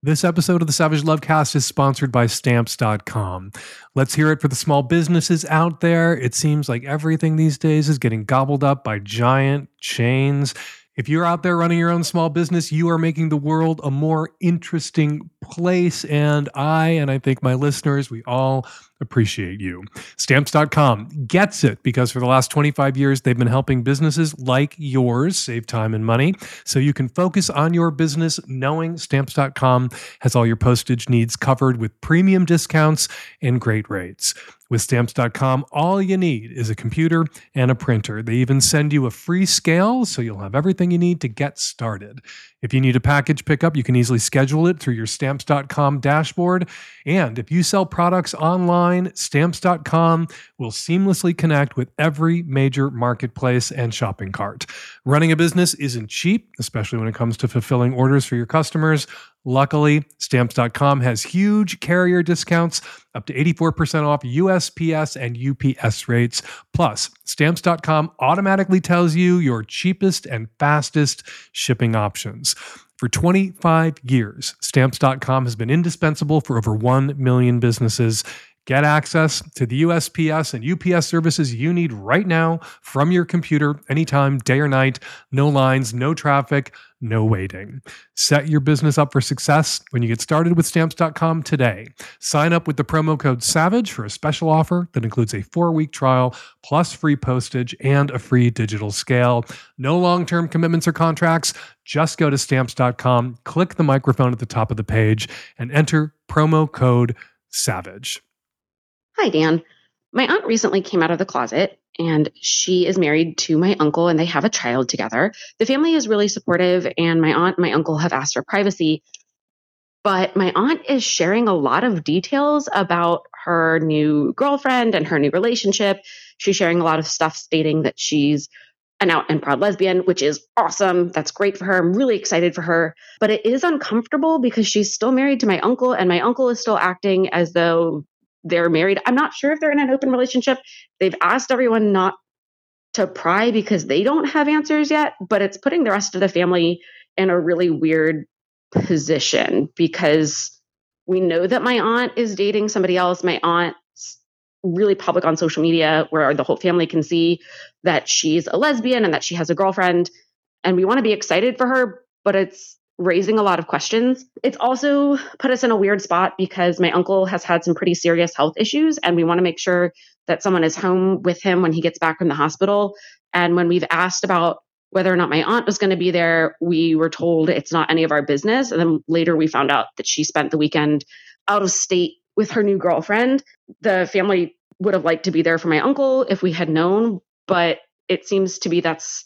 C: This episode of the Savage Lovecast is sponsored by Stamps.com. Let's hear it for the small businesses out there. It seems like everything these days is getting gobbled up by giant chains. If you're out there running your own small business, you are making the world a more interesting place. And I, and I think my listeners, we all appreciate you. Stamps.com gets it because for the last 25 years, they've been helping businesses like yours save time and money so you can focus on your business knowing Stamps.com has all your postage needs covered with premium discounts and great rates. With stamps.com, all you need is a computer and a printer. They even send you a free scale, so you'll have everything you need to get started. If you need a package pickup, you can easily schedule it through your stamps.com dashboard. And if you sell products online, stamps.com will seamlessly connect with every major marketplace and shopping cart. Running a business isn't cheap, especially when it comes to fulfilling orders for your customers. Luckily, stamps.com has huge carrier discounts up to 84% off USPS and UPS rates. Plus, stamps.com automatically tells you your cheapest and fastest shipping options. For 25 years, stamps.com has been indispensable for over 1 million businesses. Get access to the USPS and UPS services you need right now from your computer, anytime, day or night. No lines, no traffic, no waiting. Set your business up for success when you get started with stamps.com today. Sign up with the promo code SAVAGE for a special offer that includes a four week trial, plus free postage and a free digital scale. No long term commitments or contracts. Just go to stamps.com, click the microphone at the top of the page, and enter promo code SAVAGE.
L: Hi, Dan. My aunt recently came out of the closet and she is married to my uncle and they have a child together. The family is really supportive and my aunt and my uncle have asked for privacy. but my aunt is sharing a lot of details about her new girlfriend and her new relationship. She's sharing a lot of stuff stating that she's an out and proud lesbian, which is awesome. That's great for her. I'm really excited for her. But it is uncomfortable because she's still married to my uncle, and my uncle is still acting as though they're married. I'm not sure if they're in an open relationship. They've asked everyone not to pry because they don't have answers yet, but it's putting the rest of the family in a really weird position because we know that my aunt is dating somebody else. My aunt's really public on social media where the whole family can see that she's a lesbian and that she has a girlfriend. And we want to be excited for her, but it's raising a lot of questions. It's also put us in a weird spot because my uncle has had some pretty serious health issues, and we want to make sure that someone is home with him when he gets back from the hospital. And when we've asked about whether or not my aunt was going to be there, we were told it's not any of our business. And then later we found out that she spent the weekend out of state with her new girlfriend. The family would have liked to be there for my uncle if we had known, but it seems to be that's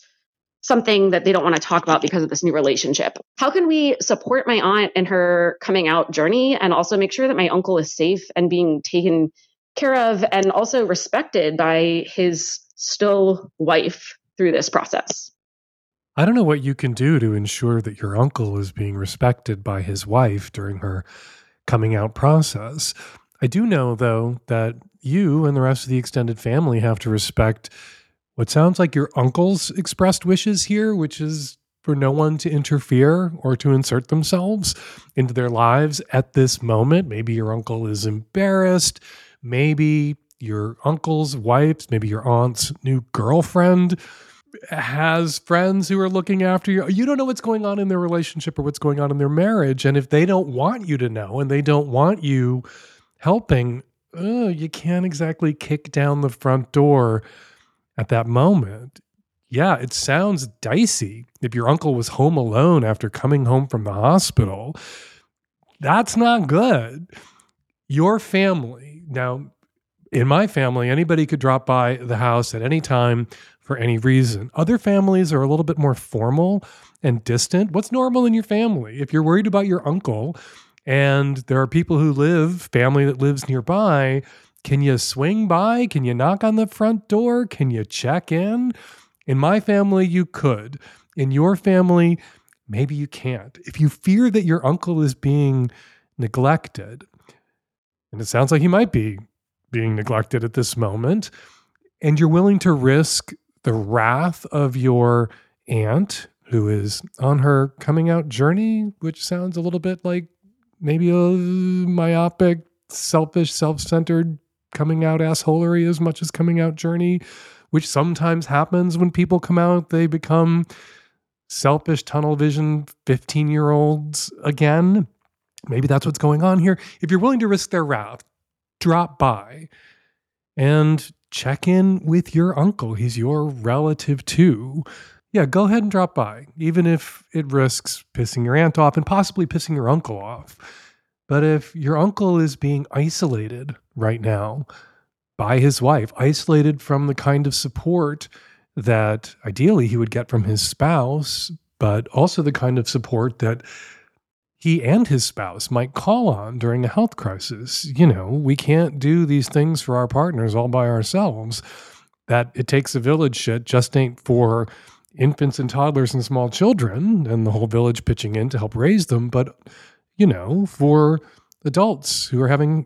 L: something that they don't want to talk about because of this new relationship. How can we support my aunt in her coming out journey and also make sure that my uncle is safe and being taken care of and also respected by his still wife through this process?
C: I don't know what you can do to ensure that your uncle is being respected by his wife during her coming out process. I do know, though, that you and the rest of the extended family have to respect what sounds like your uncle's expressed wishes here, which is for no one to interfere or to insert themselves into their lives at this moment. Maybe your uncle is embarrassed. Maybe your uncle's wife, maybe your aunt's new girlfriend has friends who are looking after you. You don't know what's going on in their relationship or what's going on in their marriage. And if they don't want you to know and they don't want you helping, uh, you can't exactly kick down the front door at that moment. Yeah, it sounds dicey. If your uncle was home alone after coming home from the hospital, that's not good. Your family, now, in my family, anybody could drop by the house at any time for any reason. Other families are a little bit more formal and distant. What's normal in your family? If you're worried about your uncle and there are people who live, family that lives nearby, can you swing by? Can you knock on the front door? Can you check in? In my family, you could. In your family, maybe you can't. If you fear that your uncle is being neglected, and it sounds like he might be being neglected at this moment, and you're willing to risk the wrath of your aunt who is on her coming out journey, which sounds a little bit like maybe a myopic, selfish, self centered coming out assholery as much as coming out journey, which sometimes happens when people come out. They become selfish, tunnel vision 15 year olds again. Maybe that's what's going on here. If you're willing to risk their wrath, drop by and check in with your uncle. He's your relative too. Yeah, go ahead and drop by, even if it risks pissing your aunt off and possibly pissing your uncle off. But if your uncle is being isolated right now by his wife, isolated from the kind of support that ideally he would get from his spouse, but also the kind of support that he and his spouse might call on during a health crisis. You know, we can't do these things for our partners all by ourselves. That it takes a village shit just ain't for infants and toddlers and small children and the whole village pitching in to help raise them, but, you know, for adults who are having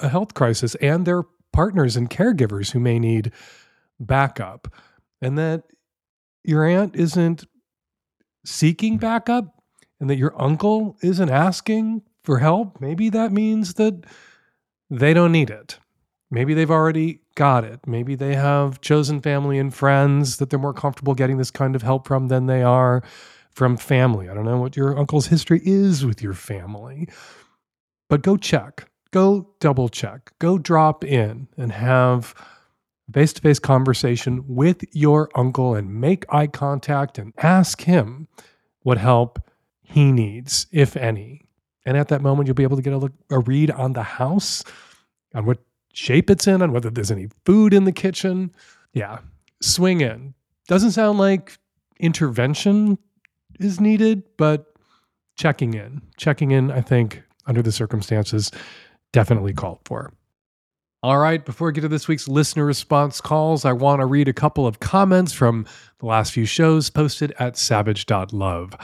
C: a health crisis and their partners and caregivers who may need backup. And that your aunt isn't seeking backup and that your uncle isn't asking for help, maybe that means that they don't need it. Maybe they've already got it. Maybe they have chosen family and friends that they're more comfortable getting this kind of help from than they are from family. I don't know what your uncle's history is with your family, but go check, go double check, go drop in and have face to face conversation with your uncle and make eye contact and ask him what help he needs, if any. And at that moment, you'll be able to get a, look, a read on the house, on what shape it's in, on whether there's any food in the kitchen. Yeah, swing in. Doesn't sound like intervention is needed, but checking in. Checking in, I think, under the circumstances, definitely called for. All right, before I get to this week's listener response calls, I want to read a couple of comments from the last few shows posted at savage.love.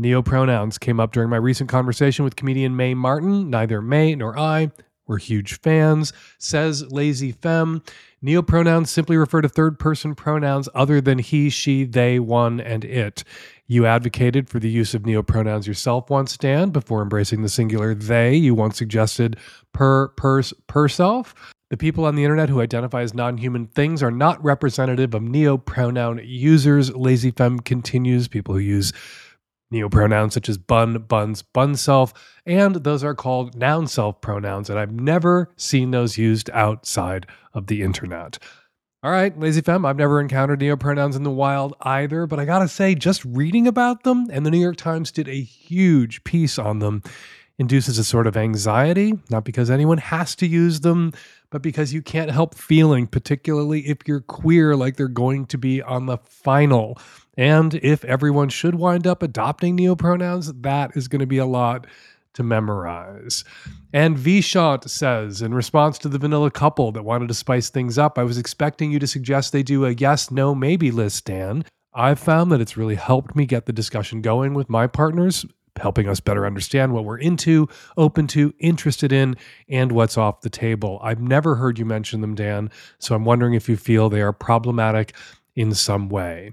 C: Neopronouns came up during my recent conversation with comedian Mae Martin. Neither Mae nor I were huge fans. Says Lazy Femme. Neopronouns simply refer to third person pronouns other than he, she, they, one, and it. You advocated for the use of neopronouns yourself once, Dan, before embracing the singular they. You once suggested per, per self. The people on the internet who identify as non human things are not representative of neopronoun users. Lazy Femme continues. People who use neopronouns such as bun, buns, bun self, and those are called noun self pronouns. And I've never seen those used outside of the internet. All right, Lazy Femme, I've never encountered neopronouns in the wild either, but I gotta say, just reading about them, and the New York Times did a huge piece on them, induces a sort of anxiety, not because anyone has to use them, but because you can't help feeling, particularly if you're queer, like they're going to be on the final. And if everyone should wind up adopting neopronouns, that is to be a lot to memorize. And Vishant says, in response to the vanilla couple that wanted to spice things up, I was expecting you to suggest they do a yes, no, maybe list, Dan. I've found that it's really helped me get the discussion going with my partners, helping us better understand what we're into, open to, interested in, and what's off the table. I've never heard you mention them, Dan, so I'm wondering if you feel they are problematic in some way.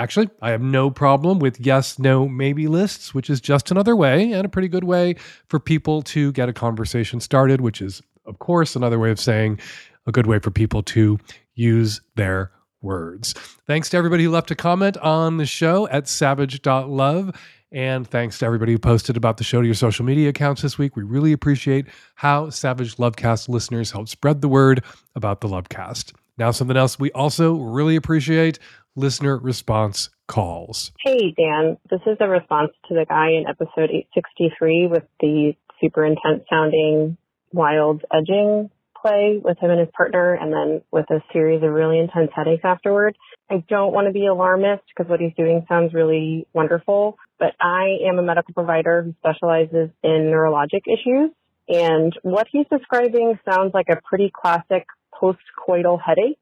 C: Actually, I have no problem with yes, no, maybe lists, which is just another way and a pretty good way for people to get a conversation started, which is, of course, another way of saying a good way for people to use their words. Thanks to everybody who left a comment on the show at savage.love. And thanks to everybody who posted about the show to your social media accounts this week. We really appreciate how Savage Lovecast listeners help spread the word about the Lovecast. Now, something else we also really appreciate listener response calls.
M: Hey, Dan. This is a response to the guy in episode 863 with the super intense sounding wild edging play with him and his partner, and then with a series of really intense headaches afterward. I don't want to be alarmist because what he's doing sounds really wonderful, but I am a medical provider who specializes in neurologic issues. And what he's describing sounds like a pretty classic post-coital headache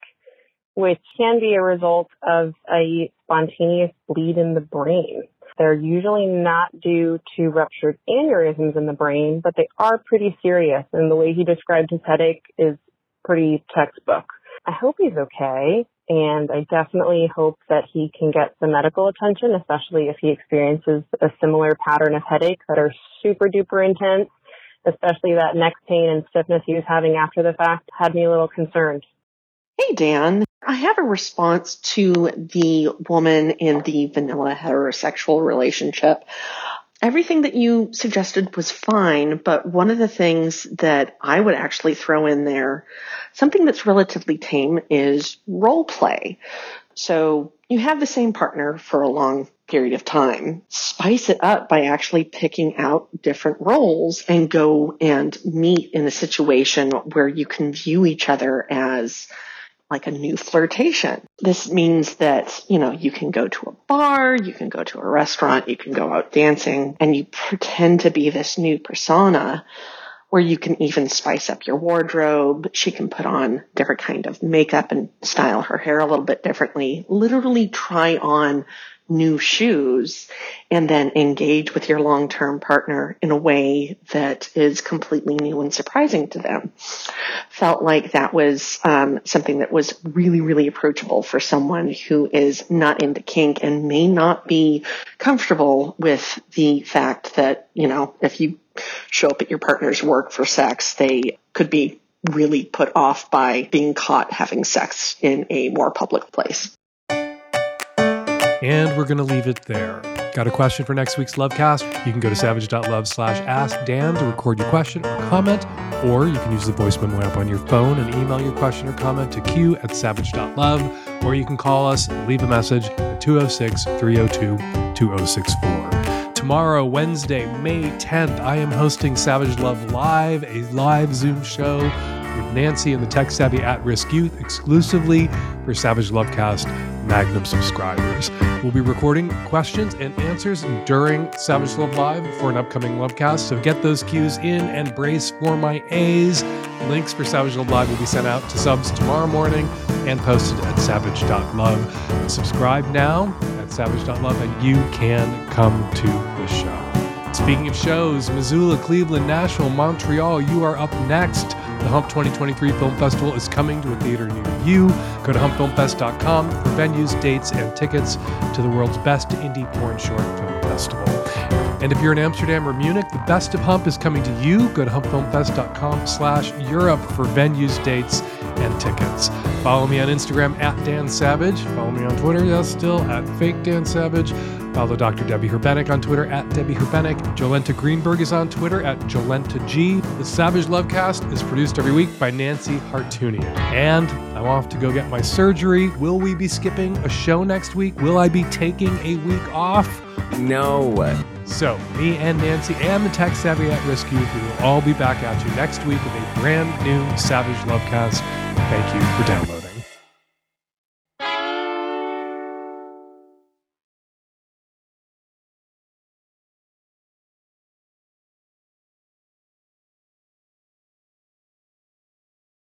M: which can be a result of a spontaneous bleed in the brain. They're usually not due to ruptured aneurysms in the brain, but they are pretty serious. And the way he described his headache is pretty textbook. I hope he's okay. And I definitely hope that he can get some medical attention, especially if he experiences a similar pattern of headaches that are super duper intense, especially that neck pain and stiffness he was having after the fact had me a little concerned.
N: Hey, Dan. I have a response to the woman in the vanilla heterosexual relationship. Everything that you suggested was fine, but one of the things that I would actually throw in there, something that's relatively tame is role play. So you have the same partner for a long period of time. Spice it up by actually picking out different roles and go and meet in a situation where you can view each other as like a new flirtation. This means that, you know, you can go to a bar, you can go to a restaurant, you can go out dancing, and you pretend to be this new persona where you can even spice up your wardrobe. She can put on different kind of makeup and style her hair a little bit differently. Literally try on new shoes and then engage with your long-term partner in a way that is completely new and surprising to them. Felt like that was um, something that was really, really approachable for someone who is not into kink and may not be comfortable with the fact that, you know, if you show up at your partner's work for sex, they could be really put off by being caught having sex in a more public place.
C: And we're going to leave it there. Got a question for next week's Lovecast? You can go to savage.love slash ask Dan to record your question or comment, or you can use the voice memo app on your phone and email your question or comment to q at savage.love, or you can call us and leave a message at 206 302 2064. Tomorrow, Wednesday, May 10th, I am hosting Savage Love Live, a live Zoom show with Nancy and the tech savvy at risk youth exclusively for Savage Lovecast Magnum subscribers. We'll be recording questions and answers during Savage Love Live for an upcoming Lovecast, so get those cues in and brace for my A's. Links for Savage Love Live will be sent out to subs tomorrow morning and posted at savage.love. Subscribe now at savage.love and you can come to the show. Speaking of shows, Missoula, Cleveland, Nashville, Montreal, you are up next. The Hump 2023 Film Festival is coming to a theater near you. Go to humpfilmfest.com for venues, dates, and tickets to the world's best indie porn short film festival. And if you're in Amsterdam or Munich, the best of Hump is coming to you. Go to humpfilmfest.com slash Europe for venues, dates, and tickets. Follow me on Instagram at Dan Savage. Follow me on Twitter, yes, still at Fake Dan Savage. Follow Dr. Debby Herbenick on Twitter at Debby Herbenick. Jolenta Greenberg is on Twitter at Jolenta G. The Savage Lovecast is produced every week by Nancy Hartunian. And I'm off to go get my surgery. Will we be skipping a show next week? Will I be taking a week off?
F: No.
C: So, me and Nancy and the Tech Savvy at Risk Youth, we will all be back at you next week with a brand new Savage Lovecast. Thank you for downloading.